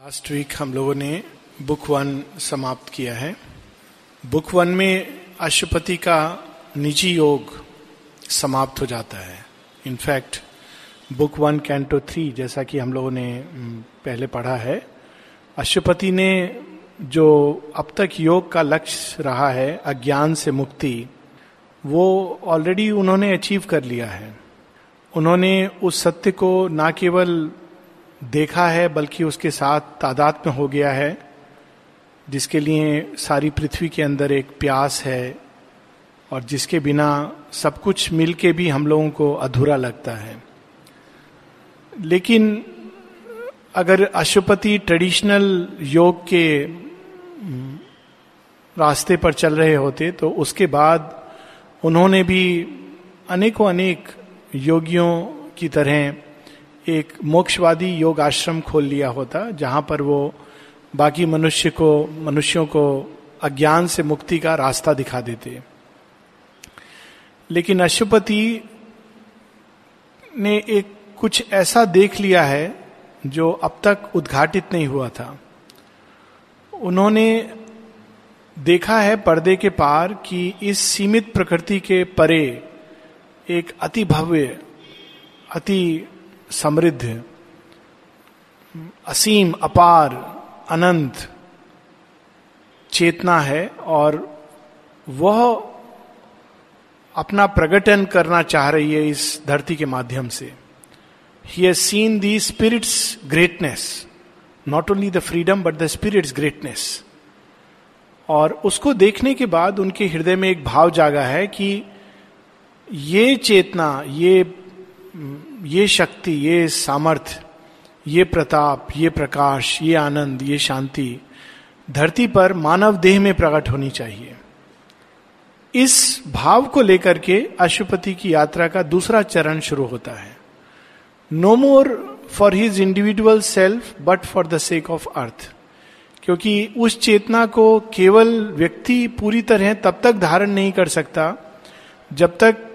Last week हम लोगों ने बुक वन समाप्त किया है। बुक वन में अशुपति का निजी योग समाप्त हो जाता है। In fact book one canto three जैसा कि हम लोगों ने पहले पढ़ा है अशुपति ने जो अब तक योग का लक्ष्य रहा है, अज्ञान से मुक्ति, वो ऑलरेडी उन्होंने अचीव कर लिया है। उन्होंने उस सत्य को ना केवल देखा है, बल्कि उसके साथ तादाद में हो गया है, जिसके लिए सारी पृथ्वी के अंदर एक प्यास है, और जिसके बिना सब कुछ मिल के भी हम लोगों को अधूरा लगता है। लेकिन अगर अशुपति ट्रेडिशनल योग के रास्ते पर चल रहे होते तो उसके बाद उन्होंने भी अनेकों अनेक योगियों की तरह एक मोक्षवादी योग आश्रम खोल लिया होता, जहाँ पर वो बाकी मनुष्य को, मनुष्यों को अज्ञान से मुक्ति का रास्ता दिखा देते। लेकिन अशुपति ने एक कुछ ऐसा देख लिया है, जो अब तक उद्घाटित नहीं हुआ था। उन्होंने देखा है पर्दे के पार कि इस सीमित प्रकृति के परे एक अति भव्य अति समृद्ध, असीम, अपार, अनंत चेतना है और वह अपना प्रकटन करना चाह रही है इस धरती के माध्यम से। He has seen the spirit's greatness not only the freedom but the spirit's greatness और उसको देखने के बाद उनके हृदय में एक भाव जागा है कि ये चेतना, ये ये शक्ति, ये सामर्थ्य, ये प्रताप, ये प्रकाश, ये आनंद, ये शांति, धरती पर मानव देह में प्रकट होनी चाहिए। इस भाव को लेकर के अशुपति की यात्रा का दूसरा चरण शुरू होता है। No more for his individual self but for the sake of earth क्योंकि उस चेतना को केवल व्यक्ति पूरी तरह तब तक धारण नहीं कर सकता, जब तक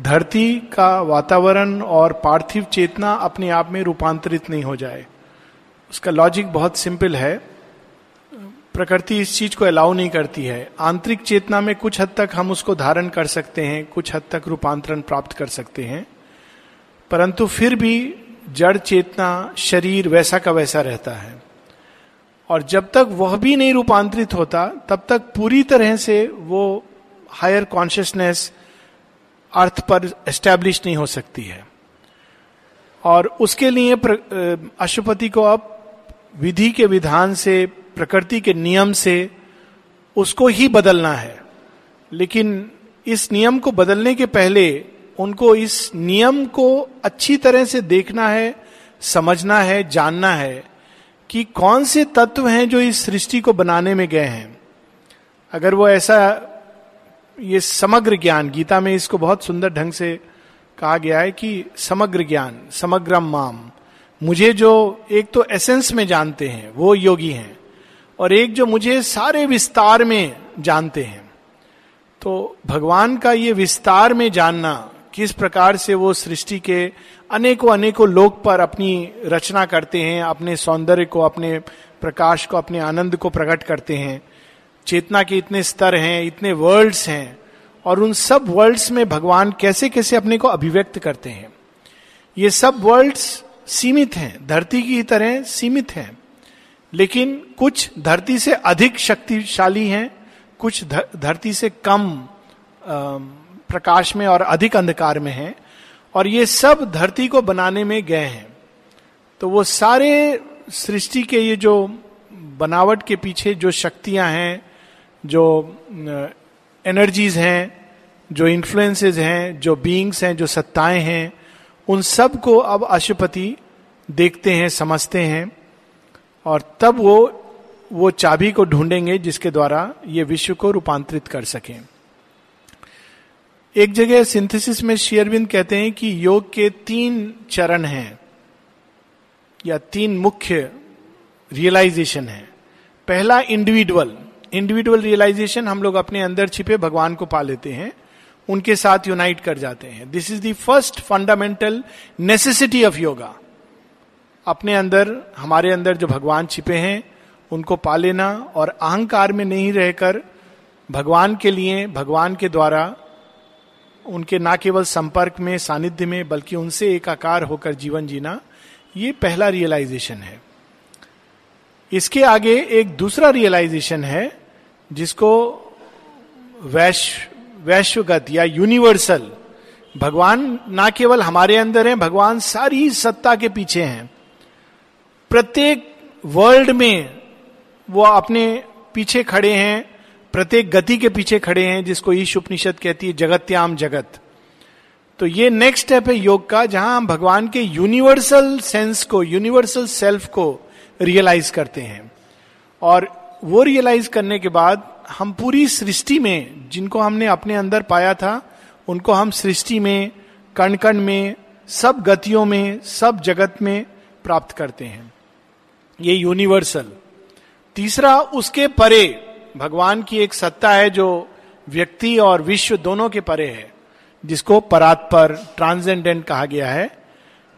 धरती का वातावरण और पार्थिव चेतना अपने आप में रूपांतरित नहीं हो जाए। उसका लॉजिक बहुत सिंपल है। प्रकृति इस चीज़ को अलाउ नहीं करती है। आंतरिक चेतना में कुछ हद तक हम उसको धारण कर सकते हैं, कुछ हद तक रूपांतरण प्राप्त कर सकते हैं। परंतु फिर भी जड़ चेतना, शरीर वैसा का वैसा रहता है। और जब तक वह भी नहीं रूपांतरित होता, तब तक पूरी तरह से वो हायर कॉन्शियसनेस अर्थ पर एस्टेब्लिश नहीं हो सकती है। और उसके लिए अशुपति को अब विधि के विधान से, प्रकृति के नियम से उसको ही बदलना है। लेकिन इस नियम को बदलने के पहले उनको इस नियम को अच्छी तरह से देखना है, समझना है, जानना है कि कौन से तत्व हैं जो इस सृष्टि को बनाने में गए हैं। अगर वो ऐसा ये समग्र ज्ञान, गीता में इसको बहुत सुंदर ढंग से कहा गया है कि समग्र ज्ञान, समग्रम माम। मुझे जो एक तो एसेंस में जानते हैं, वो योगी हैं, और एक जो मुझे सारे विस्तार में जानते हैं। तो भगवान का ये विस्तार में जानना, किस प्रकार से वो सृष्टि के अनेकों अनेकों लोक पर अपनी रचना करते हैं, अपने सौंदर्य को, अपने प्रकाश को, अपने आनंद को प्रकट करते हैं चेतना के इतने स्तर हैं, इतने वर्ल्ड्स हैं, और उन सब वर्ल्ड्स में भगवान कैसे कैसे अपने को अभिव्यक्त करते हैं। ये सब वर्ल्ड्स सीमित हैं, धरती की तरह सीमित हैं, लेकिन कुछ धरती से अधिक शक्तिशाली हैं, कुछ धरती से कम प्रकाश में और अधिक अंधकार में हैं, और ये सब धरती को बनाने में गए हैं। तो वो सारे सृष्टि के ये जो बनावट के पीछे जो शक्तियाँ हैं जो एनर्जीज हैं, जो इन्फ्लुएंसेज हैं, जो बींग्स हैं, जो सत्ताएँ हैं, उन सबको अब अशुपति देखते हैं, समझते हैं, और तब वो वो चाबी को ढूंढेंगे जिसके द्वारा ये विश्व को रूपांतरित कर सकें। एक जगह सिंथेसिस में शेयरविंद कहते हैं कि योग के तीन चरण हैं, या तीन मुख्य रियलाइजेशन है। पहला इंडिविजुअल इंडिविजुअल रियलाइजेशन हम लोग अपने अंदर छिपे भगवान को पा लेते हैं, उनके साथ यूनाइट कर जाते हैं। This is the first fundamental necessity of yoga अपने अंदर, हमारे अंदर जो भगवान छिपे हैं, उनको पा लेना और अहंकार में नहीं रहकर भगवान के लिए, भगवान के द्वारा उनके ना केवल संपर्क में, सानिध्य में, बल्कि उनसे एक आकार होकर जीवन जीना, ये पहला रियलाइजेशन है। इसके आगे एक दूसरा रियलाइजेशन है जिसको वैश्व, वैश्वगत या यूनिवर्सल भगवान ना केवल हमारे अंदर है, भगवान सारी सत्ता के पीछे हैं। प्रत्येक वर्ल्ड में वो अपने पीछे खड़े हैं, प्रत्येक गति के पीछे खड़े हैं, जिसको ईश उपनिषद कहती है, जगत्याम जगत। तो ये नेक्स्ट स्टेप है योग का, जहाँ हम भगवान के यूनिवर्सल सेंस को यूनिवर्सल सेल्फ को रियलाइज़ करते हैं। और वो रियलाइज़ करने के बाद हम पूरी सृष्टि में, जिनको हमने अपने अंदर पाया था, उनको हम सृष्टि में कण कण में, सब गतियों में, सब जगत में प्राप्त करते हैं। ये यूनिवर्सल तीसरा, उसके परे, भगवान की एक सत्ता है जो व्यक्ति और विश्व दोनों के परे है, जिसको परात्पर ट्रांसेंडेंट कहा गया है।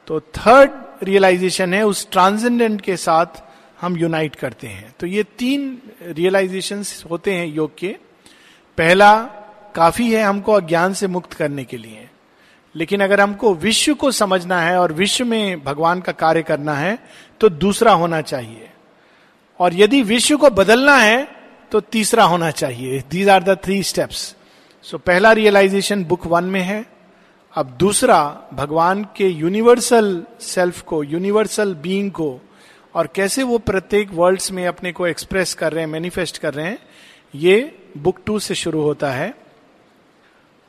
तो थर्ड रियलाइजेशन है, उस ट्रांसेंडेंट के साथ हम यूनाइट करते हैं। तो ये तीन रियलाइजेशन होते हैं योग के। पहला काफ़ी है हमको अज्ञान से मुक्त करने के लिए। लेकिन अगर हमको विश्व को समझना है और विश्व में भगवान का कार्य करना है तो दूसरा होना चाहिए। और यदि विश्व को बदलना है तो तीसरा होना चाहिए। These are the three steps so पहला रियलाइजेशन बुक वन में है। अब दूसरा, भगवान के यूनिवर्सल सेल्फ को यूनिवर्सल बीइंग को और कैसे वो प्रत्येक वर्ल्ड्स में अपने को एक्सप्रेस कर रहे हैं मैनिफेस्ट कर रहे हैं, ये बुक टू से शुरू होता है।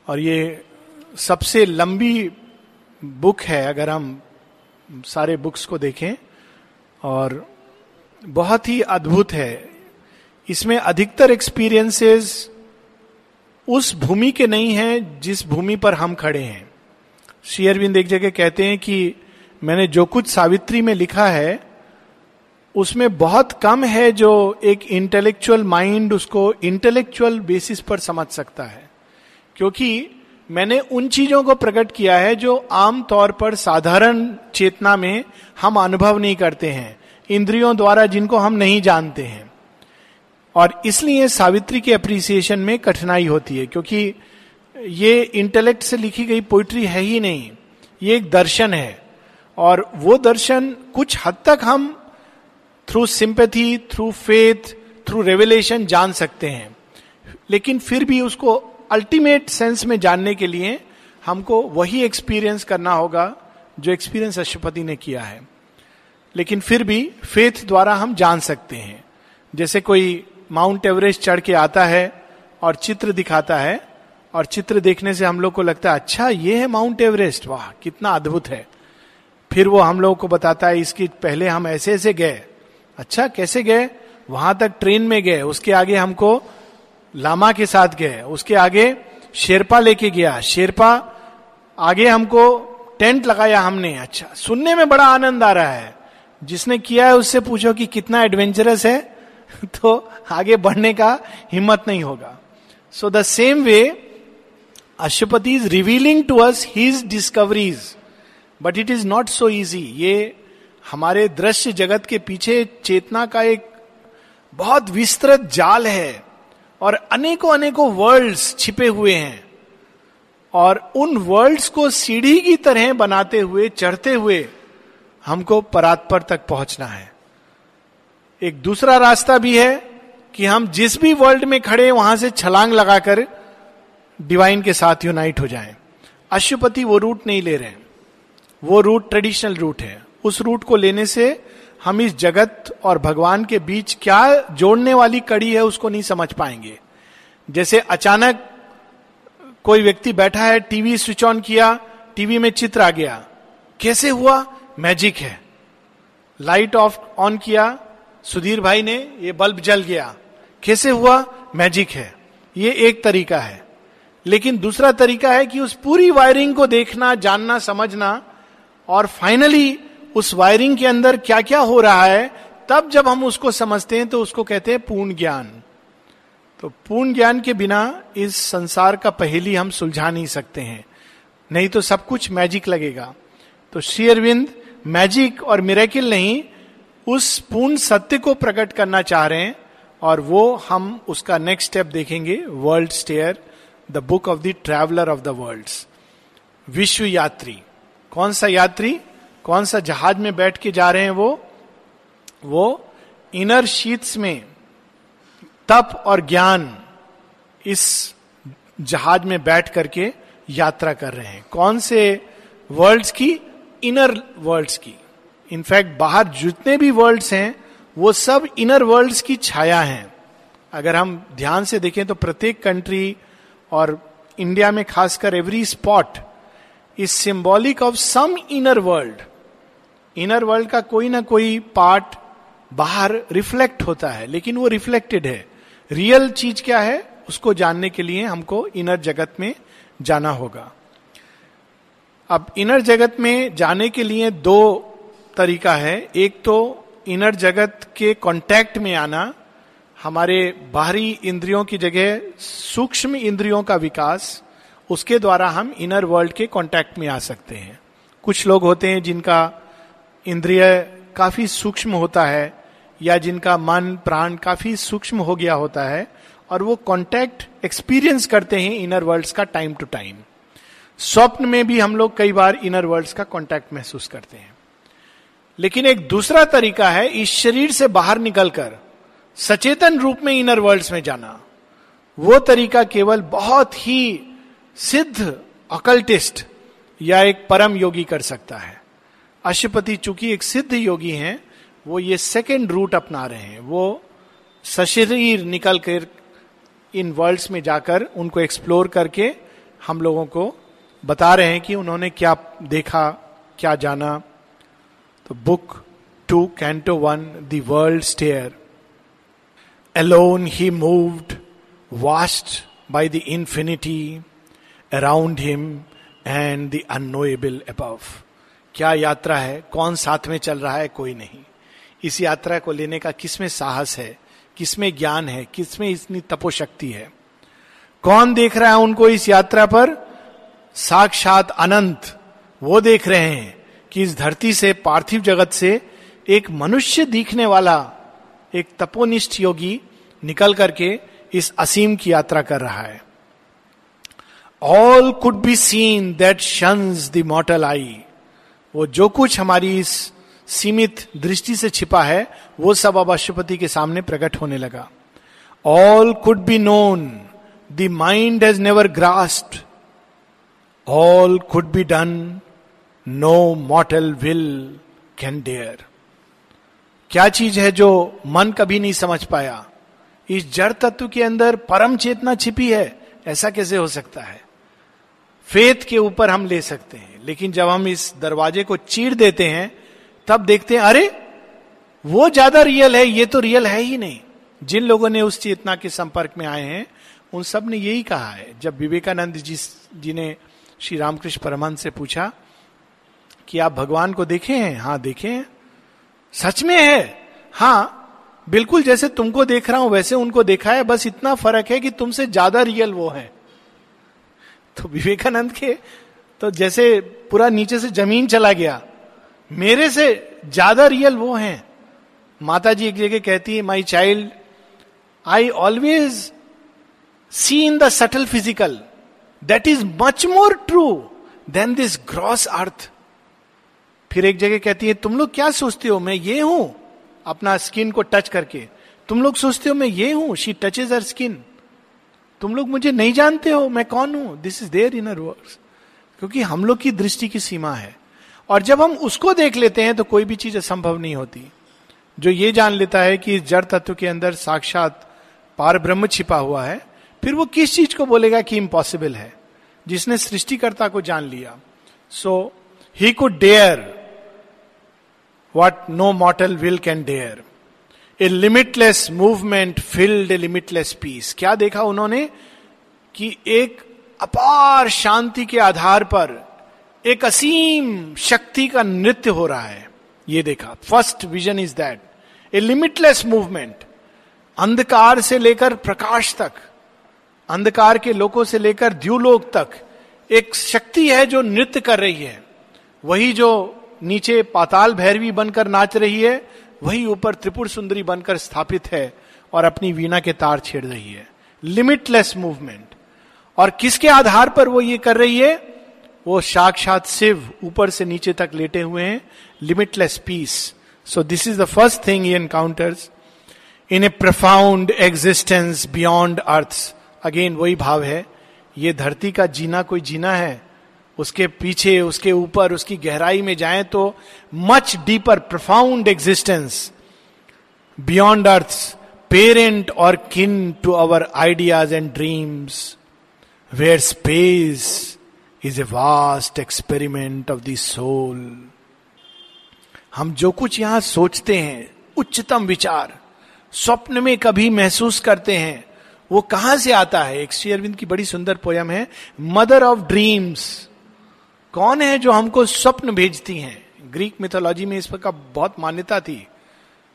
और ये सबसे लंबी बुक है, अगर हम सारे बुक्स को देखें, और बहुत ही अद्भुत है। इसमें अधिकतर एक्सपीरियंसेस उस भूमि के नहीं हैं, जिस भूमि पर हम खड़े हैं। श्री अरविंद एक जगह कहते हैं कि मैंने जो कुछ सावित्री में लिखा है उसमें बहुत कम है जो एक इंटेलेक्चुअल माइंड उसको इंटेलेक्चुअल बेसिस पर समझ सकता है। क्योंकि मैंने उन चीज़ों को प्रकट किया है जो आम तौर पर साधारण चेतना में हम अनुभव नहीं करते हैं, इंद्रियों द्वारा जिनको हम नहीं जानते हैं। और इसलिए सावित्री के अप्रिसिएशन में कठिनाई होती है, क्योंकि ये इंटेलेक्ट से लिखी गई पोइट्री है ही नहीं, ये एक दर्शन है। और वो दर्शन कुछ हद तक हम through sympathy through faith through revelation जान सकते हैं। लेकिन फिर भी उसको अल्टीमेट सेंस में जानने के लिए हमको वही एक्सपीरियंस करना होगा जो एक्सपीरियंस अशुपति ने किया है। लेकिन फिर भी फेथ द्वारा हम जान सकते हैं। जैसे कोई माउंट एवरेस्ट चढ़ के आता है और चित्र दिखाता है और चित्र देखने से हम लोग को लगता है अच्छा ये है माउंट एवरेस्ट वाह, कितना अद्भुत है। फिर वो हम लोग को बताता है, इसकी पहले हम ऐसे ऐसे गए। अच्छा कैसे गए? वहाँ तक ट्रेन में गए। उसके आगे हमको लामा के साथ गए। उसके आगे शेरपा लेके गया। शेरपा, आगे हमको टेंट लगाया हमने। अच्छा सुनने में बड़ा आनंद आ रहा है। जिसने किया है उससे पूछो कि कितना एडवेंचरस है तो आगे बढ़ने का हिम्मत नहीं होगा। सो the same way Aswapati is revealing to us his discoveries but it is not so easy ये हमारे दृश्य जगत के पीछे चेतना का एक बहुत विस्तृत जाल है और अनेकों अनेकों वर्ल्ड्स छिपे हुए हैं। और उन वर्ल्ड्स को सीढ़ी की तरह बनाते हुए, चढ़ते हुए हमको परात्पर तक पहुँचना है। एक दूसरा रास्ता भी है कि हम जिस भी वर्ल्ड में खड़े वहाँ से छलांग लगाकर डिवाइन के साथ यूनाइट हो जाएँ। अशुपति वो रूट नहीं ले रहे वो रूट ट्रेडिशनल रूट है। उस रूट को लेने से हम इस जगत और भगवान के बीच क्या जोड़ने वाली कड़ी है उसको नहीं समझ पाएँगे। जैसे अचानक कोई व्यक्ति बैठा है, टीवी स्विच ऑन किया, टीवी में चित्र आ गया। कैसे हुआ? मैजिक है। लाइट ऑफ़ ऑन किया, सुधीर भाई ने, ये बल्ब जल गया। कैसे हुआ? मैजिक है। ये एक तरीका है। लेकिन दूसरा तरीका है कि उस पूरी वायरिंग को देखना, जानना, समझना और फाइनली उस वायरिंग के अंदर क्या क्या हो रहा है, तब जब हम उसको समझते हैं तो उसको कहते हैं पूर्ण ज्ञान। तो पूर्ण ज्ञान के बिना इस संसार का पहेली हम सुलझा नहीं सकते हैं। नहीं तो सब कुछ मैजिक लगेगा। तो श्री अरविंद मैजिक और मिरेकिल नहीं, उस पूर्ण सत्य को प्रकट करना चाह रहे हैं, और वो हम उसका नेक्स्ट स्टेप देखेंगे world stair the book of the traveller of the world विश्व यात्री कौन सा यात्री? कौन सा जहाज़ में बैठ के जा रहे हैं वो? वो इनर शीट्स में तप और ज्ञान इस जहाज़ में बैठ करके यात्रा कर रहे हैं। कौन से वर्ल्ड्स की? इनर वर्ल्ड्स की। इनफैक्ट बाहर जितने भी वर्ल्ड्स हैं, वो सब इनर वर्ल्ड्स की छाया हैं। अगर हम ध्यान से देखें तो प्रत्येक कंट्री और इंडिया में खासकर every spot is symbolic of some inner world inner world का कोई ना कोई पार्ट बाहर रिफ्लेक्ट होता है, लेकिन वो रिफ्लेक्टेड है। रियल चीज़ क्या है? उसको जानने के लिए हमको इनर जगत में जाना होगा। अब इनर जगत में जाने के लिए दो तरीका है। एक तो इनर जगत के कांटेक्ट में आना, हमारे बाहरी इंद्रियों की जगह, सूक्ष्म इंद्रियों का विकास, उसके द्वारा हम इनर वर्ल्ड के कांटेक्ट में आ सकते हैं। कुछ लोग होते हैं जिनका इंद्रिय काफ़ी सूक्ष्म होता है, या जिनका मन, प्राण काफ़ी सूक्ष्म हो गया होता है, और वो कांटेक्ट एक्सपीरियंस करते हैं इनर वर्ल्ड्स का टाइम टू टाइम स्वप्न में भी हम लोग कई बार इनर वर्ल्ड्स का कांटेक्ट महसूस करते हैं। लेकिन एक दूसरा तरीका है इस शरीर से बाहर निकलकर सचेतन रूप में इनर वर्ल्ड्स में जाना। वो तरीका केवल बहुत ही सिद्ध अकल्टिस्ट या एक परम योगी कर सकता है। अशुपति चूँकि एक सिद्ध योगी हैं, वो ये सेकेंड रूट अपना रहे हैं। वो सशरीर निकल कर इन वर्ल्ड्स में जाकर उनको एक्सप्लोर करके हम लोगों को बता रहे हैं कि उन्होंने क्या देखा, क्या जाना। तो book two canto one the world stair alone he moved vast by the infinity around him and the unknowable above क्या यात्रा है? कौन साथ में चल रहा है? कोई नहीं। इस यात्रा को लेने का किसमें साहस है? किसमें ज्ञान है? किसमें इतनी तपोशक्ति है? कौन देख रहा है उनको इस यात्रा पर? साक्षात अनंत। वो देख रहे हैं कि इस धरती से, पार्थिव जगत से एक मनुष्य दिखने वाला, एक तपोनिष्ठ योगी निकल करके इस असीम की यात्रा कर रहा है। All could be seen that shuns the mortal eye वो जो कुछ हमारी इस सीमित दृष्टि से छिपा है, वो सब अब अशुपति के सामने प्रकट होने लगा। All could be known the mind has never grasped all could be done no mortal will can dare क्या चीज़ है जो मन कभी नहीं समझ पाया? इस जड़ तत्व के अंदर परम चेतना छिपी है, ऐसा कैसे हो सकता है? फेथ के ऊपर हम ले सकते हैं। लेकिन जब हम इस दरवाजे को चीर देते हैं, तब देखते हैं, अरे, वो ज़्यादा रियल है, ये तो रियल है ही नहीं। जिन लोगों ने उस चेतना के संपर्क में आए हैं, उन सबने यही कहा है। जब विवेकानंद जी जी ने श्री रामकृष्ण परमहंस से पूछा कि आप भगवान को देखे हैं? हाँ देखे हैं। सच में है? हाँ बिल्कुल जैसे तुमको देख रहा हूँ, वैसे उनको देखा है। बस इतना फ़र्क है कि तुमसे ज़्यादा रियल वो है। तो विवेकानंद के तो जैसे पूरा नीचे से ज़मीन चला गया, मेरे से ज़्यादा रियल वो हैं। माता जी एक जगह कहती है my child I always see in the subtle physical that is much more true than this gross earth फिर एक जगह कहती है, तुम लोग क्या सोचते हो? मैं ये हूँ, अपना स्किन को टच करके। तुम लोग सोचते हो, मैं ये हूँ? शी टचेज हर स्किन तुम लोग मुझे नहीं जानते हो, मैं कौन हूँ? This is there in words क्योंकि हम लोग की दृष्टि की सीमा है। और जब हम उसको देख लेते हैं तो कोई भी चीज़ असंभव नहीं होती। जो ये जान लेता है कि इस जड़ तत्व के अंदर साक्षात पार ब्रह्म छिपा हुआ है, फिर वो किस चीज़ को बोलेगा कि इम्पॉसिबल है? जिसने सृष्टिकर्ता को जान लिया। So he could dare what no mortal will can dare a limitless movement filled a limitless peace क्या देखा उन्होंने? कि एक अपार शांति के आधार पर एक असीम शक्ति का नृत्य हो रहा है। ये देखा। First vision is that a limitless movement अंधकार से लेकर प्रकाश तक, अंधकार के लोगों से लेकर द्यूलोक तक, एक शक्ति है जो नृत्य कर रही है। वही जो नीचे पाताल भैरवी बनकर नाच रही है वही ऊपर त्रिपुर सुंदरी बनकर स्थापित है और अपनी वीणा के तार छेड़ रही है। लिमिटलेस मूवमेंट और किसके आधार पर वो ये कर रही है? वो साक्षात शिव ऊपर से नीचे तक लेटे हुए हैं। Limitless peace so this is the first thing encounters in a profound existence beyond earth again वही भाव है। ये धरती का जीना कोई जीना है? उसके पीछे, उसके ऊपर, उसकी गहराई में जाए तो much deeper profound existence beyond earth parent और kin to our ideas and dreams where space is a vast experiment of the soul हम जो कुछ यहाँ सोचते हैं, उच्चतम विचार, स्वप्न में कभी महसूस करते हैं, वो कहाँ से आता है? एक श्री अरविंद की बड़ी सुंदर पोयम है मदर ऑफ़ ड्रीम्स कौन है जो हमको स्वप्न भेजती हैं? ग्रीक मिथोलॉजी में इस पर का बहुत मान्यता थी।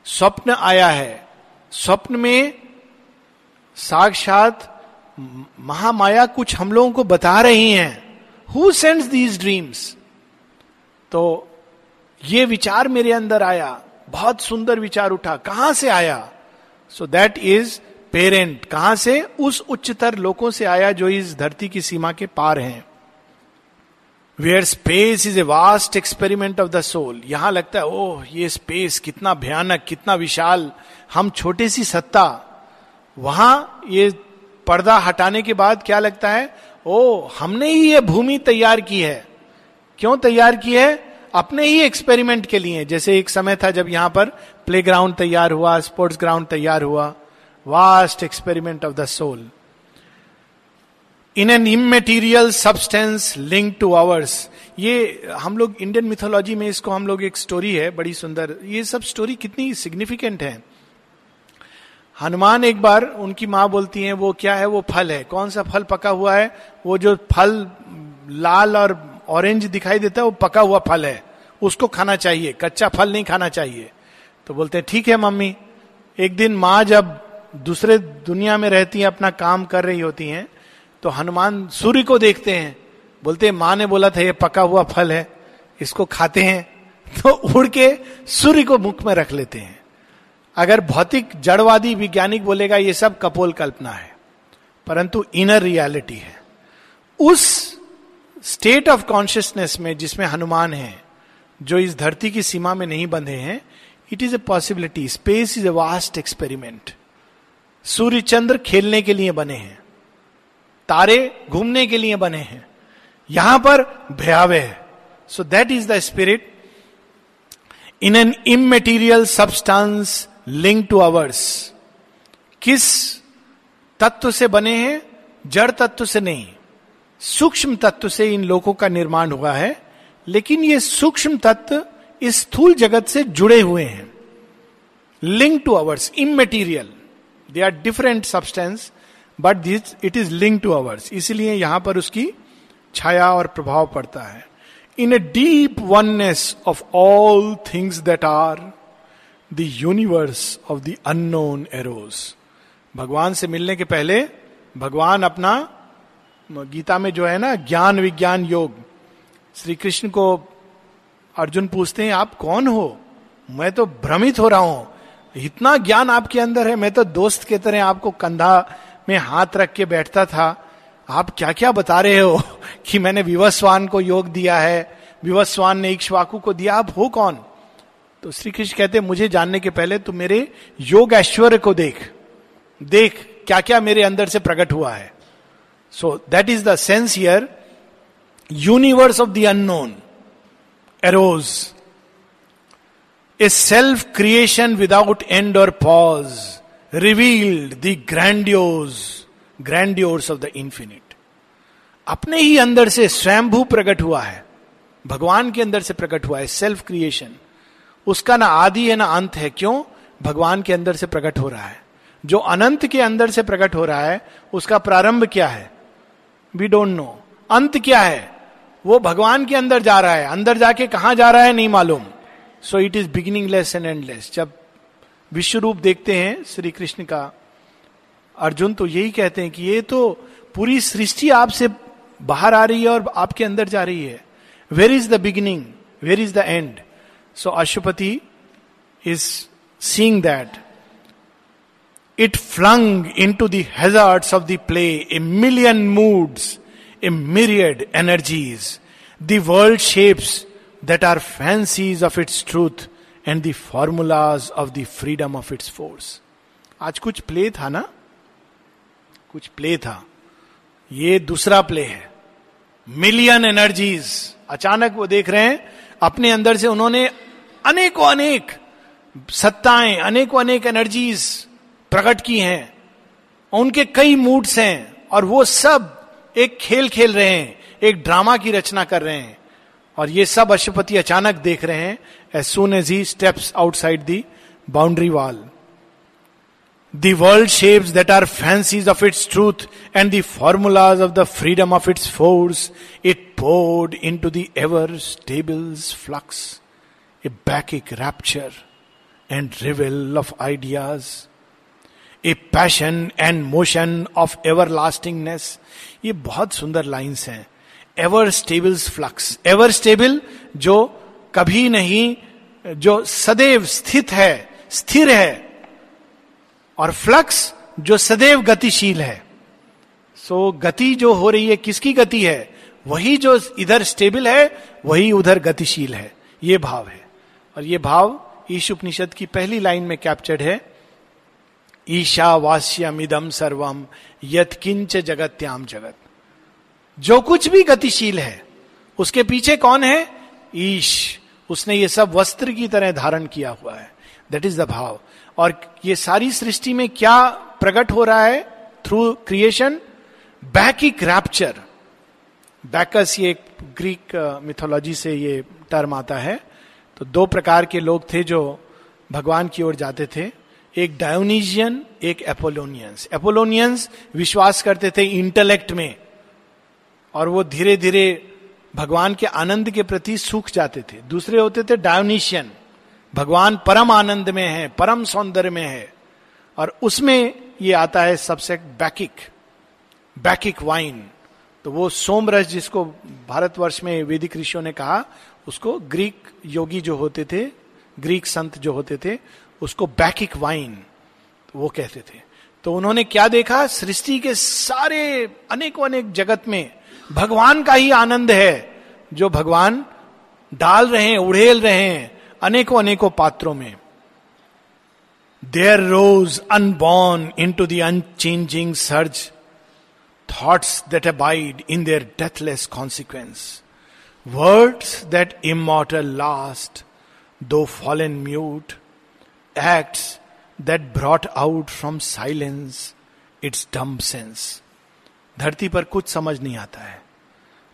स्वप्न आया है। स्वप्न में साक्षात महामाया कुछ हम लोगों को बता रही हैं। हु सेंड्स दीज ड्रीम्स तो ये विचार मेरे अंदर आया। बहुत सुंदर विचार उठा। कहाँ से आया? सो दैट इज़ पेरेंट कहाँ से? उस उच्चतर लोगों से आया जो इस धरती की सीमा के पार हैं। Where space is a vast experiment of the soul यहाँ लगता है, ओह, ये स्पेस कितना भयानक, कितना विशाल। हम छोटे सी सत्ता। वहाँ ये पर्दा हटाने के बाद क्या लगता है ओ हमने ही ये भूमि तैयार की है। क्यों तैयार की है? अपने ही एक्सपेरिमेंट के लिए। जैसे एक समय था जब यहाँ पर प्ले ग्राउंड तैयार हुआ स्पोर्ट्स ग्राउंड तैयार हुआ। Vast experiment of the soul in an immaterial substance link to ours ये हम लोग इंडियन मिथोलॉजी में इसको हम लोग एक स्टोरी है, बड़ी सुंदर। ये सब स्टोरी कितनी सिग्निफिकेंट है। हनुमान एक बार उनकी माँ बोलती हैं, वो क्या है? वो फल है। कौन सा फल पका हुआ है? वो जो फल लाल और ऑरेंज दिखाई देता है, वो पका हुआ फल है। उसको खाना चाहिए। कच्चा फल नहीं खाना चाहिए। तो बोलते हैं, ठीक है मम्मी। एक दिन माँ जब दूसरे दुनिया में रहती हैं, अपना काम कर रही होती हैं तो हनुमान सूर्य को देखते हैं। बोलते हैं, माँ ने बोला था, ये पका हुआ फल है, इसको खाते हैं। तो उड़ के सूर्य को मुख में रख लेते हैं। अगर भौतिक, जड़वादी वैज्ञानिक बोलेगा, ये सब कपोल कल्पना है, परंतु इनर रियलिटी है। उस स्टेट ऑफ़ कॉन्शियसनेस में जिसमें हनुमान है, जो इस धरती की सीमा में नहीं बंधे हैं it is a possibility space is a vast experiment सूर्य चंद्र खेलने के लिए बने हैं। तारे घूमने के लिए बने हैं। यहाँ पर भयावह है। So that is the spirit in an immaterial substance link to ours किस तत्व से बने हैं? जड़ तत्व से नहीं। सूक्ष्म तत्व से इन लोगों का निर्माण हुआ है। लेकिन ये सूक्ष्म तत्व इस स्थूल जगत से जुड़े हुए हैं। Link to ours immaterial they are different substance but this it is link to ours इसलिए यहाँ पर उसकी छाया और प्रभाव पड़ता है। In a deep oneness of all things that are the universe of the unknown arose भगवान से मिलने के पहले भगवान अपना गीता में जो है ना, ज्ञान विज्ञान योग श्री कृष्ण को अर्जुन पूछते हैं, आप कौन हो? मैं तो भ्रमित हो रहा हूँ। इतना ज्ञान आपके अंदर है, मैं तो दोस्त के तरह आपको कंधा में हाथ रख के बैठता था। आप क्या क्या बता रहे हो कि मैंने विवस्वान को योग दिया है, विवस्वान ने इक्ष्वाकु को दिया, आप हो कौन? तो श्री कृष्ण कहते, मुझे जानने के पहले तुम मेरे योग ऐश्वर्य को देख। देख क्या क्या मेरे अंदर से प्रकट हुआ है। So that is the sense here universe of the unknown arose a self creation without end और pause revealed the grandiose grandeurs of the infinite अपने ही अंदर से स्वयंभू प्रकट हुआ है। भगवान के अंदर से प्रकट हुआ है सेल्फ क्रिएशन उसका ना आदि है, ना अंत है। क्यों? भगवान के अंदर से प्रकट हो रहा है। जो अनंत के अंदर से प्रकट हो रहा है, उसका प्रारंभ क्या है? वी डोंट नो अंत क्या है? वो भगवान के अंदर जा रहा है। अंदर जाके कहा जा रहा है, नहीं मालूम। So it is beginningless and endless जब विश्व रूप देखते हैं श्री कृष्ण का। अर्जुन तो यही कहते हैं कि ये तो पूरी सृष्टि आपसे बाहर आ रही है और आपके अंदर जा रही है। Where is the beginning where is the end so Aswapati is seeing that it flung into hazards of the play a million moods a myriad energies the world shapes that are fancies of its truth and the formulas of the freedom of its force आज कुछ play था ना? कुछ play था। ये दूसरा play है। Million energies अचानक वो देख रहे हैं, अपने अंदर से उन्होंने अनेकों अनेक सत्ताएँ, अनेकों अनेक एनर्जीज प्रकट की हैं। उनके कई मूड्स हैं और वो सब एक खेल खेल रहे हैं, एक ड्रामा की रचना कर रहे हैं। और ये सब अशुपति अचानक देख रहे हैं as soon as he steps outside the boundary wall the world shapes that are fancies of its truth and the formulas of the freedom of its force it poured into the ever stable's flux a bacchic rapture and revel of ideas a passion and motion of everlastingness ये बहुत सुंदर lines हैं। Ever stable's flux ever stable जो कभी नहीं जो सदैव स्थित है स्थिर है और फ्लक्स जो सदैव गतिशील है। सो so, गति जो हो रही है किसकी गति है? वही जो इधर स्टेबल है वही उधर गतिशील है। ये भाव है। और ये भाव ईश उपनिषद की पहली लाइन में कैप्चर्ड है। ईशा वास्यम इदम सर्वम यथकिंच जगत्याम जगत। जो कुछ भी गतिशील है, उसके पीछे कौन है? ईश। उसने ये सब वस्त्र की तरह धारण किया हुआ है। दैट इज़ द भाव। और ये सारी सृष्टि में क्या प्रकट हो रहा है? Through creation Bacchic rapture Bacchus ये ग्रीक मिथोलॉजी से ये टर्म आता है। तो दो प्रकार के लोग थे जो भगवान की ओर जाते थे। एक डायोनीजियन एक एपोलोनियंस एपोलोनियंस विश्वास करते थे इंटेलेक्ट में। और वो धीरे धीरे भगवान के आनंद के प्रति सूख जाते थे। दूसरे होते थे डायोनिशियन। भगवान परम आनंद में है, परम सौंदर्य में है। और उसमें ये आता है सबसे बैकिक बैकिक वाइन। तो वो सोमरस जिसको भारतवर्ष में वेदिक ऋषियों ने कहा, उसको ग्रीक योगी जो होते थे, ग्रीक संत जो होते थे, उसको बैकिक वाइन वो कहते थे। तो उन्होंने क्या देखा? सृष्टि के सारे अनेकों अनेक जगत में भगवान का ही आनंद है, जो भगवान डाल रहे हैं, उड़ेल रहे हैं अनेकों अनेकों पात्रों में। There rose unborn into the unchanging surge thoughts that abide in their deathless consequence words that immortal last though fallen mute acts that brought out from silence its dumb sense धरती पर कुछ समझ नहीं आता है।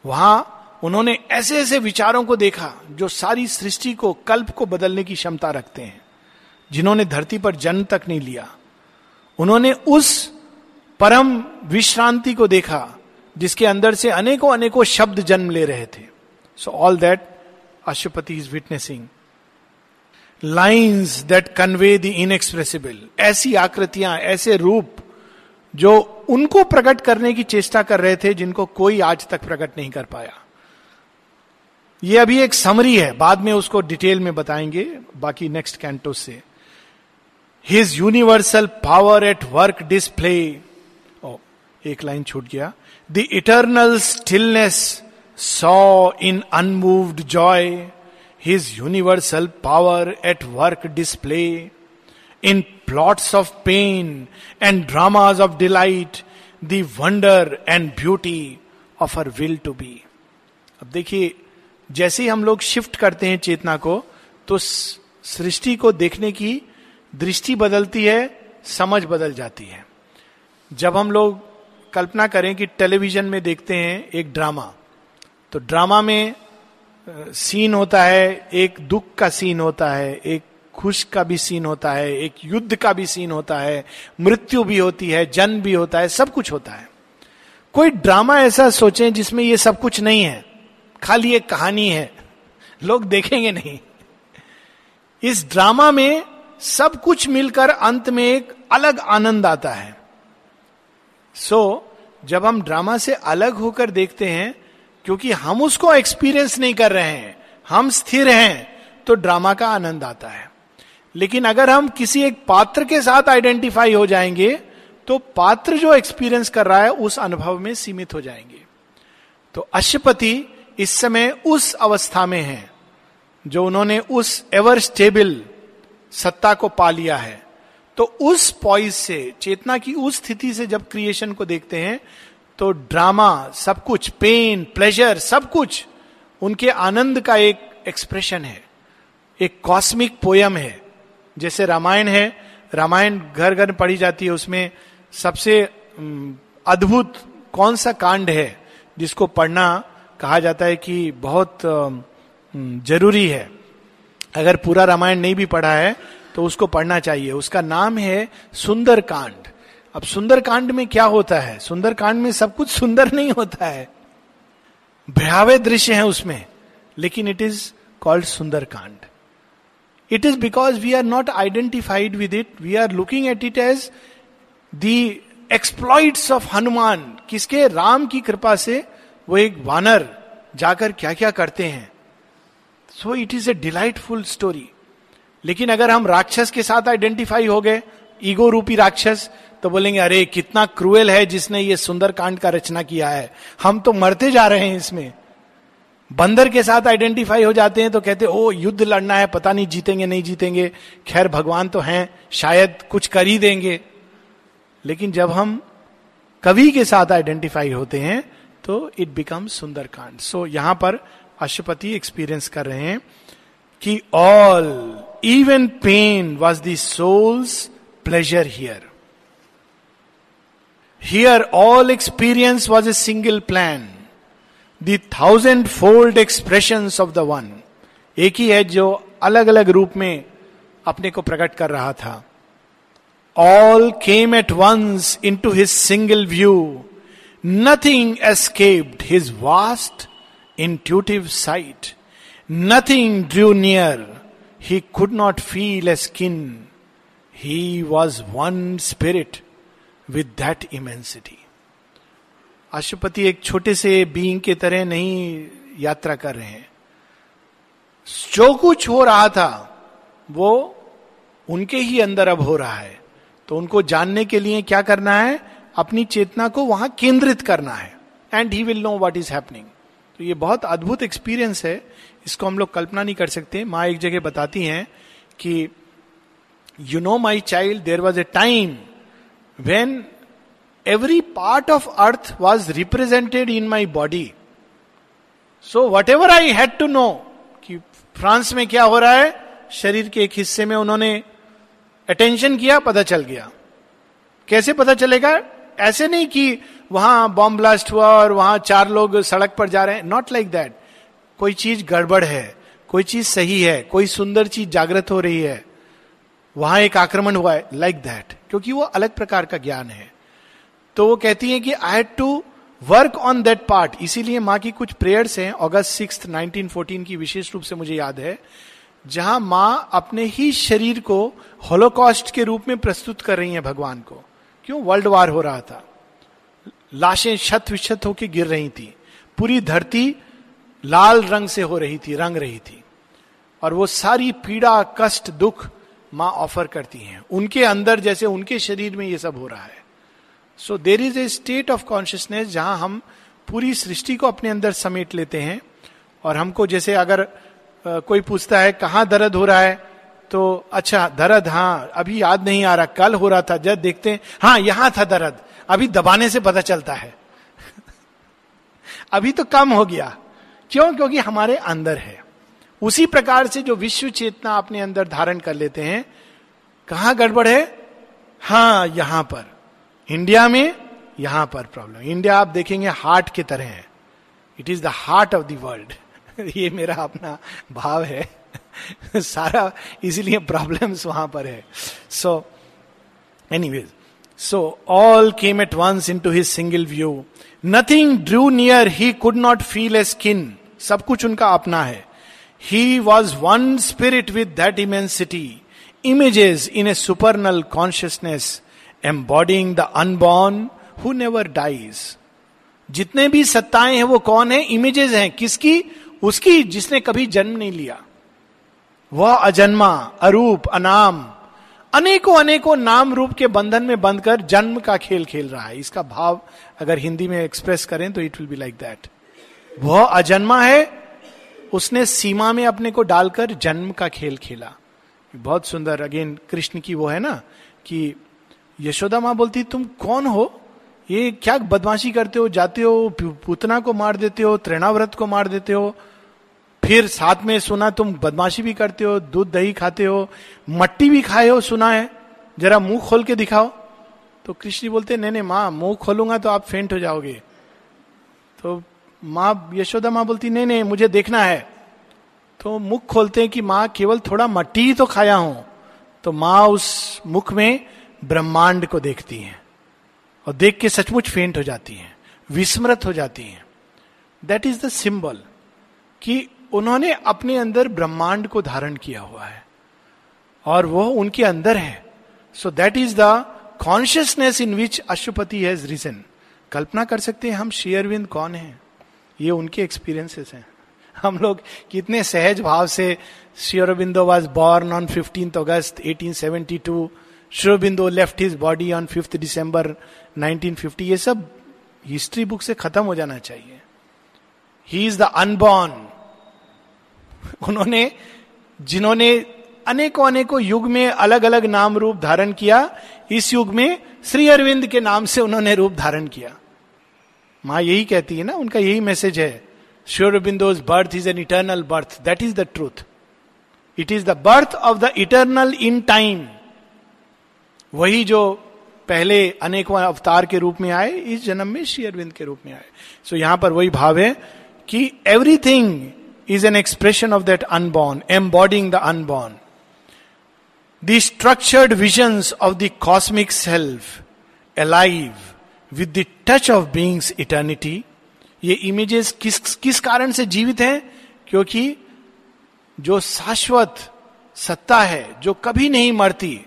वहाँ उन्होंने ऐसे ऐसे विचारों को देखा जो सारी सृष्टि को, कल्प को बदलने की क्षमता रखते हैं, जिन्होंने धरती पर जन्म तक नहीं लिया। उन्होंने उस परम विश्रांति को देखा, जिसके अंदर से अनेकों अनेकों शब्द जन्म ले रहे थे। So all that Aswapati is witnessing lines that convey the inexpressible ऐसी आकृतियाँ, ऐसे रूप जो उनको प्रकट करने की चेष्टा कर रहे थे, जिनको कोई आज तक प्रकट नहीं कर पाया। ये अभी एक समरी है। बाद में उसको डिटेल में बताएँगे बाकी नेक्स्ट कैंटो से। His universal power at work display एक लाइन छूट गया। The eternal stillness saw in unmoved joy his universal power at work display in plots of pain and dramas of delight the wonder and beauty of her will to be अब देखिए, जैसे ही हम लोग shift करते हैं चेतना को तो सृष्टि को देखने की दृष्टि बदलती है, समझ बदल जाती है। जब हम लोग कल्पना करें कि टेलीविज़न में देखते हैं एक ड्रामा तो ड्रामा में सीन होता है, एक दुख का सीन होता है, एक खुश का भी सीन होता है एक युद्ध का भी सीन होता है मृत्यु भी होती है जन्म भी होता है सब कुछ होता है। कोई ड्रामा ऐसा सोचें जिसमें ये सब कुछ नहीं है खाली एक कहानी है लोग देखेंगे नहीं। इस ड्रामा में सब कुछ मिलकर अंत में एक अलग आनंद आता है। सो so, जब हम ड्रामा से अलग होकर देखते हैं क्योंकि हम उसको एक्सपीरियंस नहीं कर रहे हैं हम स्थिर हैं तो ड्रामा का आनंद आता है। लेकिन अगर हम किसी एक पात्र के साथ आइडेंटिफाई हो जाएँगे तो पात्र जो एक्सपीरियंस कर रहा है, उस अनुभव में सीमित हो जाएँगे। तो अशुपति इस समय उस अवस्था में है, जो उन्होंने उस एवर स्टेबल सत्ता को पा लिया है। तो उस पॉइस से, चेतना की उस स्थिति से जब क्रिएशन को देखते हैं तो ड्रामा सब कुछ पेन प्लेजर सब कुछ, उनके आनंद का एक एक्सप्रेशन है। एक कॉस्मिक पोयम है। जैसे रामायण है, रामायण घर घर पढ़ी जाती है, उसमें सबसे अद्भुत कौन सा कांड है जिसको पढ़ना कहा जाता है कि बहुत ज़रूरी है। अगर पूरा रामायण नहीं भी पढ़ा है तो उसको पढ़ना चाहिए। उसका नाम है सुंदर कांड अब सुंदर कांड में क्या होता है? सुंदर कांड में सब कुछ सुंदर नहीं होता है। भयावे दृश्य है उसमें, लेकिन it is called Sundar Kand it is because we are not identified with it are looking at it as the exploits of Hanuman किसके? राम की कृपा से वो एक वानर जाकर क्या क्या करते हैं। So it is a delightful story लेकिन अगर हम राक्षस के साथ आइडेंटिफाई हो गए ईगो रूपी राक्षस तो बोलेंगे, अरे, कितना क्रूएल है जिसने ये सुंदर कांड का रचना किया है। हम तो मरते जा रहे हैं इसमें। बंदर के साथ आइडेंटिफाई हो जाते हैं तो कहते ओ, युद्ध लड़ना है, पता नहीं जीतेंगे नहीं जीतेंगे। खैर, भगवान तो हैं, शायद कुछ कर ही देंगे। लेकिन जब हम कवि के साथ आइडेंटिफाई होते हैं तो इट बिकम सुंदर कांड सो यहाँ पर अशुपति एक्सपीरियंस कर रहे हैं कि all even pain was the soul's pleasure here here all experience was a single plan thousandfold expression of the one एक ही है जो अलग अलग रूप में अपने को प्रकट कर रहा था। All came at once into his single view nothing escaped his vast intuitive sight nothing drew near he could not feel akin he was one spirit with that immensity Aswapati एक छोटे से बीइंग के तरह नहीं यात्रा कर रहे हैं। जो कुछ हो रहा था, वो उनके ही अंदर अब हो रहा है। तो उनको जानने के लिए क्या करना है? अपनी चेतना को वहाँ केंद्रित करना है। And he will know what is happening तो ये बहुत अद्भुत एक्सपीरियंस है। इसको हम लोग कल्पना नहीं कर सकते। माँ एक जगह बताती हैं कि you know my child there was a time when every part of earth was represented in my body so whatever I had to know कि फ्रांस में क्या हो रहा है? शरीर के एक हिस्से में उन्होंने अटेंशन किया, पता चल गया। कैसे पता चलेगा? ऐसे नहीं कि वहाँ बॉम्ब ब्लास्ट हुआ और वहाँ चार लोग सड़क पर जा रहे हैं। नॉट लाइक दैट कोई चीज़ गड़बड़ है, कोई चीज़ सही है, कोई सुंदर चीज़ जागृत हो रही है, वहाँ एक आक्रमण हुआ है लाइक like दैट क्योंकि वो अलग प्रकार का ज्ञान है। तो वो कहती है कि I had to work on that part इसीलिए माँ की कुछ प्रेयर्स हैं अगस्त सिक्स 1914 की विशेष रूप से मुझे याद है, जहाँ माँ अपने ही शरीर को होलोकॉस्ट के रूप में प्रस्तुत कर रही है भगवान को। क्यों? वर्ल्ड वार हो रहा था। लाशें छत विछत होकर गिर रही थी। पूरी धरती लाल रंग से हो रही थी, रंग रही थी। और वो सारी पीड़ा, कष्ट, दुख माँ ऑफ़र करती हैं। उनके अंदर, जैसे उनके शरीर में ये सब हो रहा है। So there is a state of consciousness जहाँ हम पूरी सृष्टि को अपने अंदर समेट लेते हैं और हमको जैसे अगर आ, कोई पूछता है कहाँ दर्द हो रहा है? तो अच्छा दर्द हाँ अभी याद नहीं आ रहा कल हो रहा था जब देखते हैं हाँ यहाँ था दर्द अभी दबाने से पता चलता है। अभी तो कम हो गया। क्यों? क्योंकि हमारे अंदर है। उसी प्रकार से जो विश्व चेतना अपने अंदर धारण कर लेते हैं कहा गड़बड़ है? हाँ यहाँ पर। इंडिया में यहाँ पर प्रॉब्लम इंडिया आप देखेंगे हार्ट की तरह है. It is the heart of the world ये मेरा अपना भाव है. सारा इसीलिए प्रॉब्लम्स वहाँ पर है. So anyways so all came at once into his single view nothing drew near he could not feel a skin सब कुछ उनका अपना है. He was one spirit with that immensity images in a supernal consciousness embodying the unborn who never dies जितने भी सत्ताएँ हैं, वो कौन है? इमेजेस हैं। किसकी? उसकी, जिसने कभी जन्म नहीं लिया। वह अजन्मा, अरूप, अनाम अनेकों अनेकों नाम रूप के बंधन में बंध कर जन्म का खेल खेल रहा है। इसका भाव अगर हिंदी में एक्सप्रेस करें तो it will be like that वह अजन्मा है। उसने सीमा में अपने को डालकर जन्म का खेल खेला। बहुत सुंदर। अगेन कृष्ण की वो है ना कि यशोदा माँ बोलती, तुम कौन हो? ये क्या बदमाशी करते हो? जाते हो पुतना को मार देते हो त्रिणाव्रत को मार देते हो। फिर साथ में सुना, तुम बदमाशी भी करते हो, दूध दही खाते हो, मट्टी भी खाए हो, सुना है। जरा मुँह खोल के दिखाओ। तो कृष्ण बोलते, नहीं नहीं, माँ, मुँह खोलूँगा तो आप फेंट हो जाओगे। तो माँ, यशोदा माँ बोलती, नहीं नहीं, मुझे देखना है। तो मुख खोलते हैं कि माँ, केवल थोड़ा मट्टी ही तो खाया हूँ। तो माँ उस मुख में ब्रह्मांड को देखती हैं और देख के सचमुच फेंट हो जाती हैं, विस्मृत हो जाती हैं। दैट इज़ द सिंबल कि उन्होंने अपने अंदर ब्रह्मांड को धारण किया हुआ है और वो उनके अंदर है। So that is the consciousness in which Ashwapati has reason कल्पना कर सकते हैं हम शेयरविंद कौन है? ये उनके एक्सपीरियंसेस हैं। हम लोग कितने सहज भाव से Sri Aurobindo was born on fifteen August 1872 Sri Aurobindo left his body on fifth December 1950 ये सब हिस्ट्री बुक से खत्म हो जाना चाहिए। ही इज़ द अनबॉर्न उन्होंने, जिन्होंने अनेकों अनेकों युग में अलग अलग नाम रूप धारण किया, इस युग में श्री अरविंद के नाम से उन्होंने रूप धारण किया। माँ यही कहती है ना, उनका यही मैसेज है। Aurobindo's birth is an eternal birth that is the truth it is the birth of the eternal in time वही जो पहले अनेकों अवतार के रूप में आए इस जन्म में श्री अरविंद के रूप में आए। सो so, यहाँ पर वही भाव है कि everything is an expression of that unborn embodying the unborn the structured visions of the cosmic self alive with the touch of being's eternity ये इमेजेस किस किस कारण से जीवित हैं? क्योंकि जो शाश्वत सत्ता है जो कभी नहीं मरती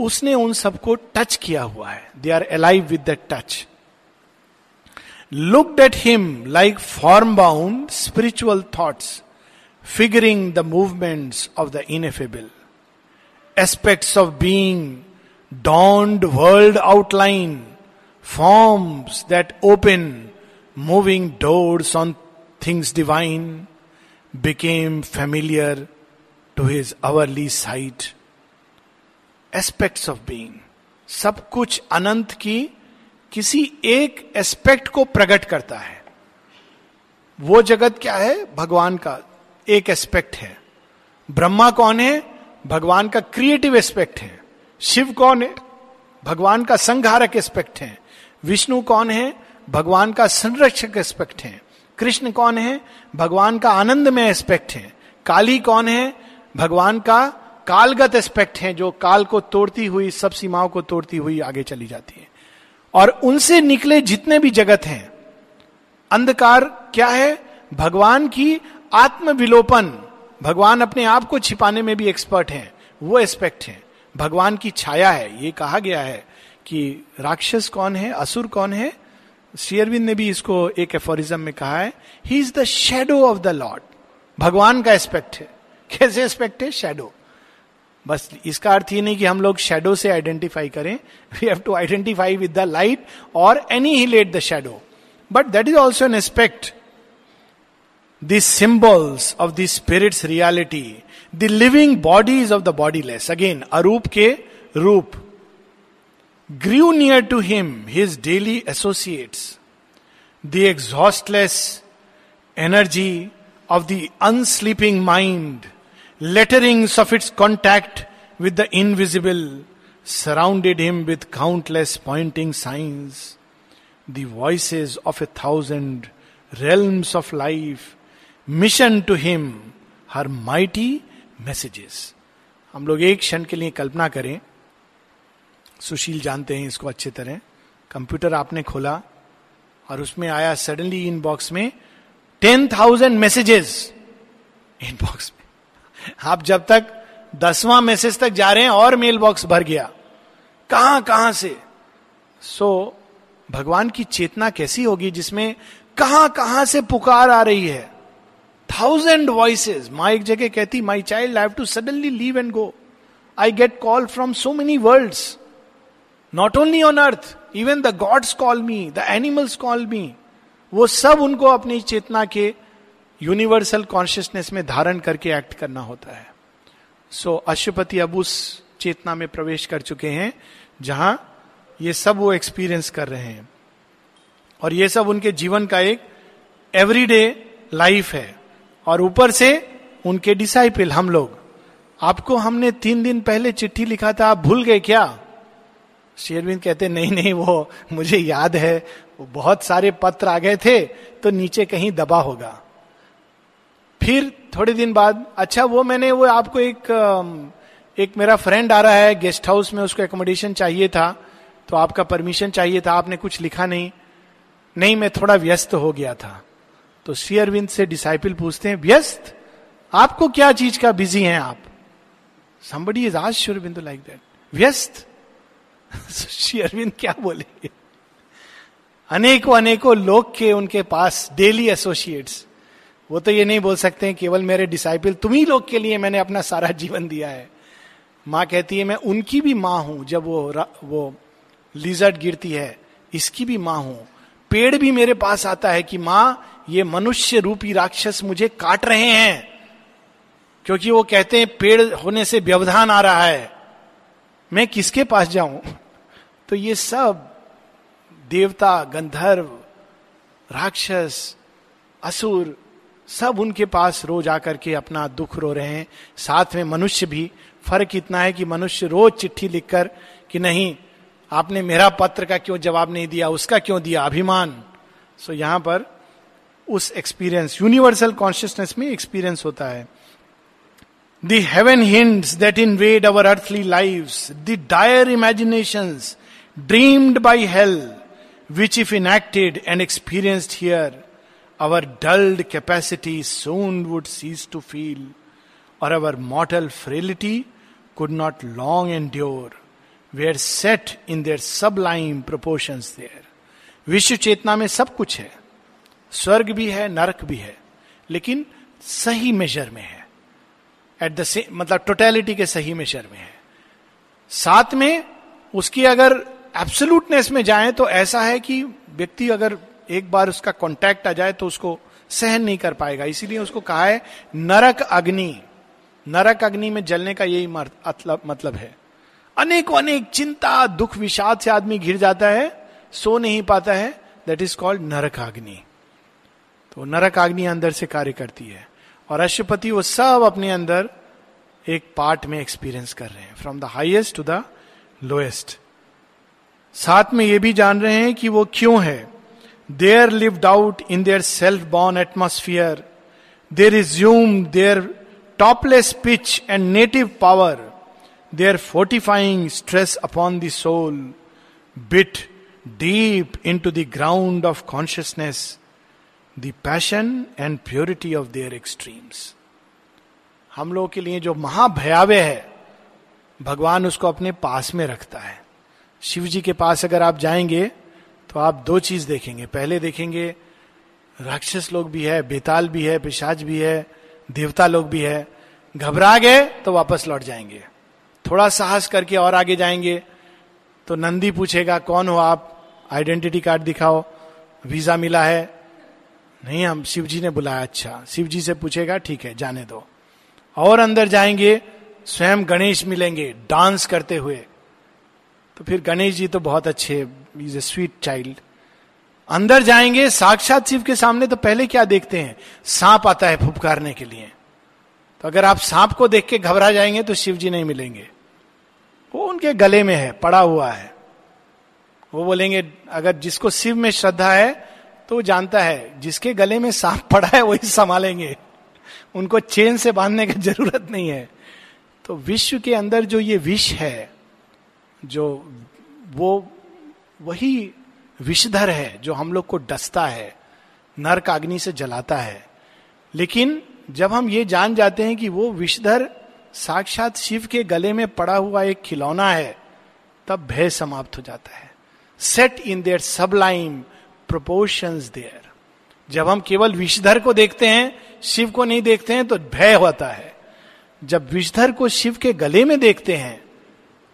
उसने उन सबको टच किया हुआ है। They are alive with the touch look date him like form bound spiritual thoughts figuring the movements of the ineffable aspects of being donned world outline forms that open moving doors on things divine became familiar to his hourly sight aspects of being सब कुछ अनंत की किसी एक aspect को प्रकट करता है। वो जगत क्या है? भगवान का एक एस्पेक्ट है। ब्रह्मा कौन है? भगवान का क्रिएटिव एस्पेक्ट है। शिव कौन है? भगवान का संघारक एस्पेक्ट है। विष्णु कौन है? भगवान का संरक्षक एस्पेक्ट है। कृष्ण कौन है? भगवान का आनंद में एस्पेक्ट है। काली कौन है? भगवान का कालगत एस्पेक्ट है जो काल को तोड़ती हुई, सब सीमाओं को तोड़ती हुई आगे चली जाती है। और उनसे निकले जितने भी जगत हैं, अंधकार क्या है? भगवान की आत्मविलोपन, भगवान अपने आप को छिपाने में भी एक्सपर्ट हैं, वो एस्पेक्ट है। भगवान की छाया है, ये कहा गया है कि राक्षस कौन है, असुर कौन है? शेयरविंद ने भी इसको एक एफोरिज्म में कहा है he is the shadow of the lord भगवान का एस्पेक्ट है। कैसे एस्पेक्ट है? शेडो बस इसका अर्थ ये नहीं कि हम लोग शेडो से आइडेंटिफाई करें। We have to identify with the light और any he let the shadow but that is also an aspect the symbols of the spirit's reality the living bodies of the bodyless again अरूप के रूप grew near to him his daily associates. The exhaustless energy of the unsleeping mind, letterings of its contact with the invisible, surrounded him with countless pointing signs. The voices of a thousand realms of life, mission to him, her mighty messages. हम लोग एक क्षण के लिए कल्पना करें सुशील जानते हैं इसको अच्छे तरह कंप्यूटर आपने खोला और उसमें आया सडनली इन बॉक्स में ten thousand messages inbox में आप जब तक दसवां मैसेज तक जा रहे हैं और मेल बॉक्स भर गया। कहाँ कहाँ से? सो so, भगवान की चेतना कैसी होगी जिसमें कहाँ कहाँ से पुकार आ रही है? थाउज़ेंड वॉइसेस माँ एक जगह कहती my child have to suddenly leave and go I get call from so many world not only on earth even the gods call me the animals call me वो सब उनको अपनी चेतना के यूनिवर्सल कॉन्शियसनेस में धारण करके एक्ट करना होता है। सो so, अशुपति अब उस चेतना में प्रवेश कर चुके हैं जहाँ ये सब वो एक्सपीरियंस कर रहे हैं। और ये सब उनके जीवन का एक एवरीडे लाइफ है। और ऊपर से उनके डिसाइपल हम लोग। आपको हमने तीन दिन पहले चिट्ठी लिखा था आप भूल गए क्या? शेरविंद कहते नहीं नहीं वो मुझे याद है वो बहुत सारे पत्र आ गए थे तो नीचे कहीं दबा होगा। फिर थोड़े दिन बाद अच्छा वो मैंने, वो आपको एक एक मेरा फ्रेंड आ रहा है गेस्ट हाउस में उसको एकोमोडेशन चाहिए था तो आपका परमिशन चाहिए था, आपने कुछ लिखा नहीं। नहीं, मैं थोड़ा व्यस्त हो गया था। तो श्री अरविंद से डिसाइपल पूछते हैं, व्यस्त? आपको क्या चीज़ का बिज़ी हैं आप? समबडी इज़ आज श्योर बिंदु लाइक दैट व्यस्त? श्री अरविंद क्या बोलेंगे? अनेकों अनेकों लोग के उनके पास डेली एसोसिएट्स वो तो ये नहीं बोल सकते हैं, केवल मेरे डिसाइपल तुम ही लोग के लिए मैंने अपना सारा जीवन दिया है। माँ कहती है, मैं उनकी भी माँ हूँ, जब वो वो लिजर्ट गिरती है, इसकी भी माँ हूँ। पेड़ भी मेरे पास आता है कि माँ, ये मनुष्य रूपी राक्षस मुझे काट रहे हैं। क्योंकि वो कहते हैं, पेड़ होने से व्यवधान आ रहा है। मैं किसके पास जाऊँ? तो ये सब देवता, गंधर्व, राक्षस, असुर सब उनके पास रोज आकर के अपना दुख रो रहे हैं। साथ में मनुष्य भी। फ़र्क इतना है कि मनुष्य रोज चिट्ठी लिखकर कि नहीं, आपने मेरा पत्र का क्यों जवाब नहीं दिया, उसका क्यों दिया? अभिमान। सो यहाँ पर उस एक्सपीरियंस यूनिवर्सल कॉन्शियसनेस में एक्सपीरियंस होता है। The hints that invade our earthly live the dire imagination dreamed by hell which if enacted and experienced here our dulled capacity soon would cease to feel, or our mortal frailty could not long endure, were set in their sublime proportions there. विश्व चेतना में सब कुछ है स्वर्ग भी है नरक भी है लेकिन सही मेजर में है एट द सेम मतलब टोटेलिटी के सही मेजर में है साथ में उसकी अगर एब्सोल्यूटनेस में जाए तो ऐसा है कि व्यक्ति अगर एक बार उसका कांटेक्ट आ जाए तो उसको सहन नहीं कर पाएगा। इसीलिए उसको कहा है, नरक अग्नि। नरक अग्नि में जलने का यही मतलब है। अनेक अनेक चिंता, दुख, विषाद से आदमी घिर जाता है, सो नहीं पाता है। दैट इज़ कॉल्ड नरक अग्नि। तो नरक अग्नि अंदर से कार्य करती है। और अशुपति वो सब अपने अंदर एक पार्ट में एक्सपीरियंस कर रहे हैं। From the highest to the lowest साथ में ये भी जान रहे हैं कि वो क्यों है। There lived out in their self born atmosphere they resume their topless pitch and native power they are fortifying stress upon the soul bit deep into the ground of consciousness the passion and purity of their extremes हम लोगों के लिए जो महाभयावे है, भगवान उसको अपने पास में रखता है। शिव जी के पास अगर आप जाएँगे तो आप दो चीज़ देखेंगे। पहले देखेंगे, राक्षस लोग भी है, बेताल भी है, पिशाच भी है, देवता लोग भी है। घबरा गए तो वापस लौट जाएँगे। थोड़ा साहस करके और आगे जाएँगे तो नंदी पूछेगा, कौन हो आप? आइडेंटिटी कार्ड दिखाओ। वीज़ा मिला है? नहीं, हम शिव जी ने बुलाया। अच्छा। शिव जी से पूछेगा, ठीक है, जाने दो। और अंदर जाएँगे, स्वयं गणेश मिलेंगे, डांस करते हुए। तो फिर गणेश जी तो बहुत अच्छे इज़ ए स्वीट चाइल्ड अंदर जाएँगे, साक्षात शिव के सामने तो पहले क्या देखते हैं? सांप आता है फुपकारने के लिए। तो अगर आप सांप को देख के घबरा जाएँगे तो शिव जी नहीं मिलेंगे। वो उनके गले में है, पड़ा हुआ है। वो बोलेंगे, अगर जिसको शिव में श्रद्धा है तो वो जानता है, जिसके गले में सांप पड़ा है, वही संभालेंगे। उनको चेन से बांधने की ज़रूरत नहीं है। तो विश्व के अंदर जो ये विष है, जो वो वही विषधर है जो हम लोग को डसता है, नरक अग्नि से जलाता है। लेकिन जब हम ये जान जाते हैं कि वो विषधर साक्षात शिव के गले में पड़ा हुआ एक खिलौना है, तब भय समाप्त हो जाता है। Set in their sublime proportion their जब हम केवल विषधर को देखते हैं, शिव को नहीं देखते हैं तो भय होता है। जब विषधर को शिव के गले में देखते हैं,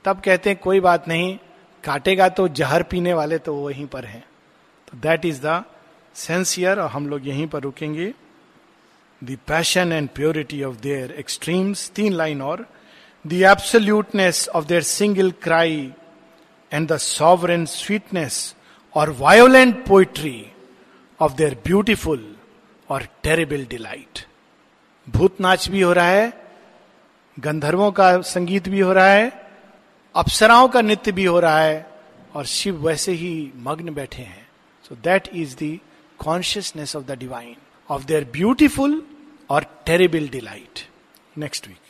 तब कहते हैं, कोई बात नहीं काटेगा तो जहर पीने वाले तो वहीं पर हैं। तो दैट इज़ द सेंसियर और हम लोग यहीं पर रुकेंगे। The passion and purity of their extremes तीन लाइन और। The absoluteness of their single cry and the sovereign sweetness और violent poetry of their beautiful और टेरेबल डिलाइट भूत नाच भी हो रहा है, गंधर्वों का संगीत भी हो रहा है अप्सराओं का नृत्य भी हो रहा है और शिव वैसे ही मग्न बैठे हैं। So that is the consciousness of the divine of their beautiful और टेरेबल डिलाइट नेक्स्ट वीक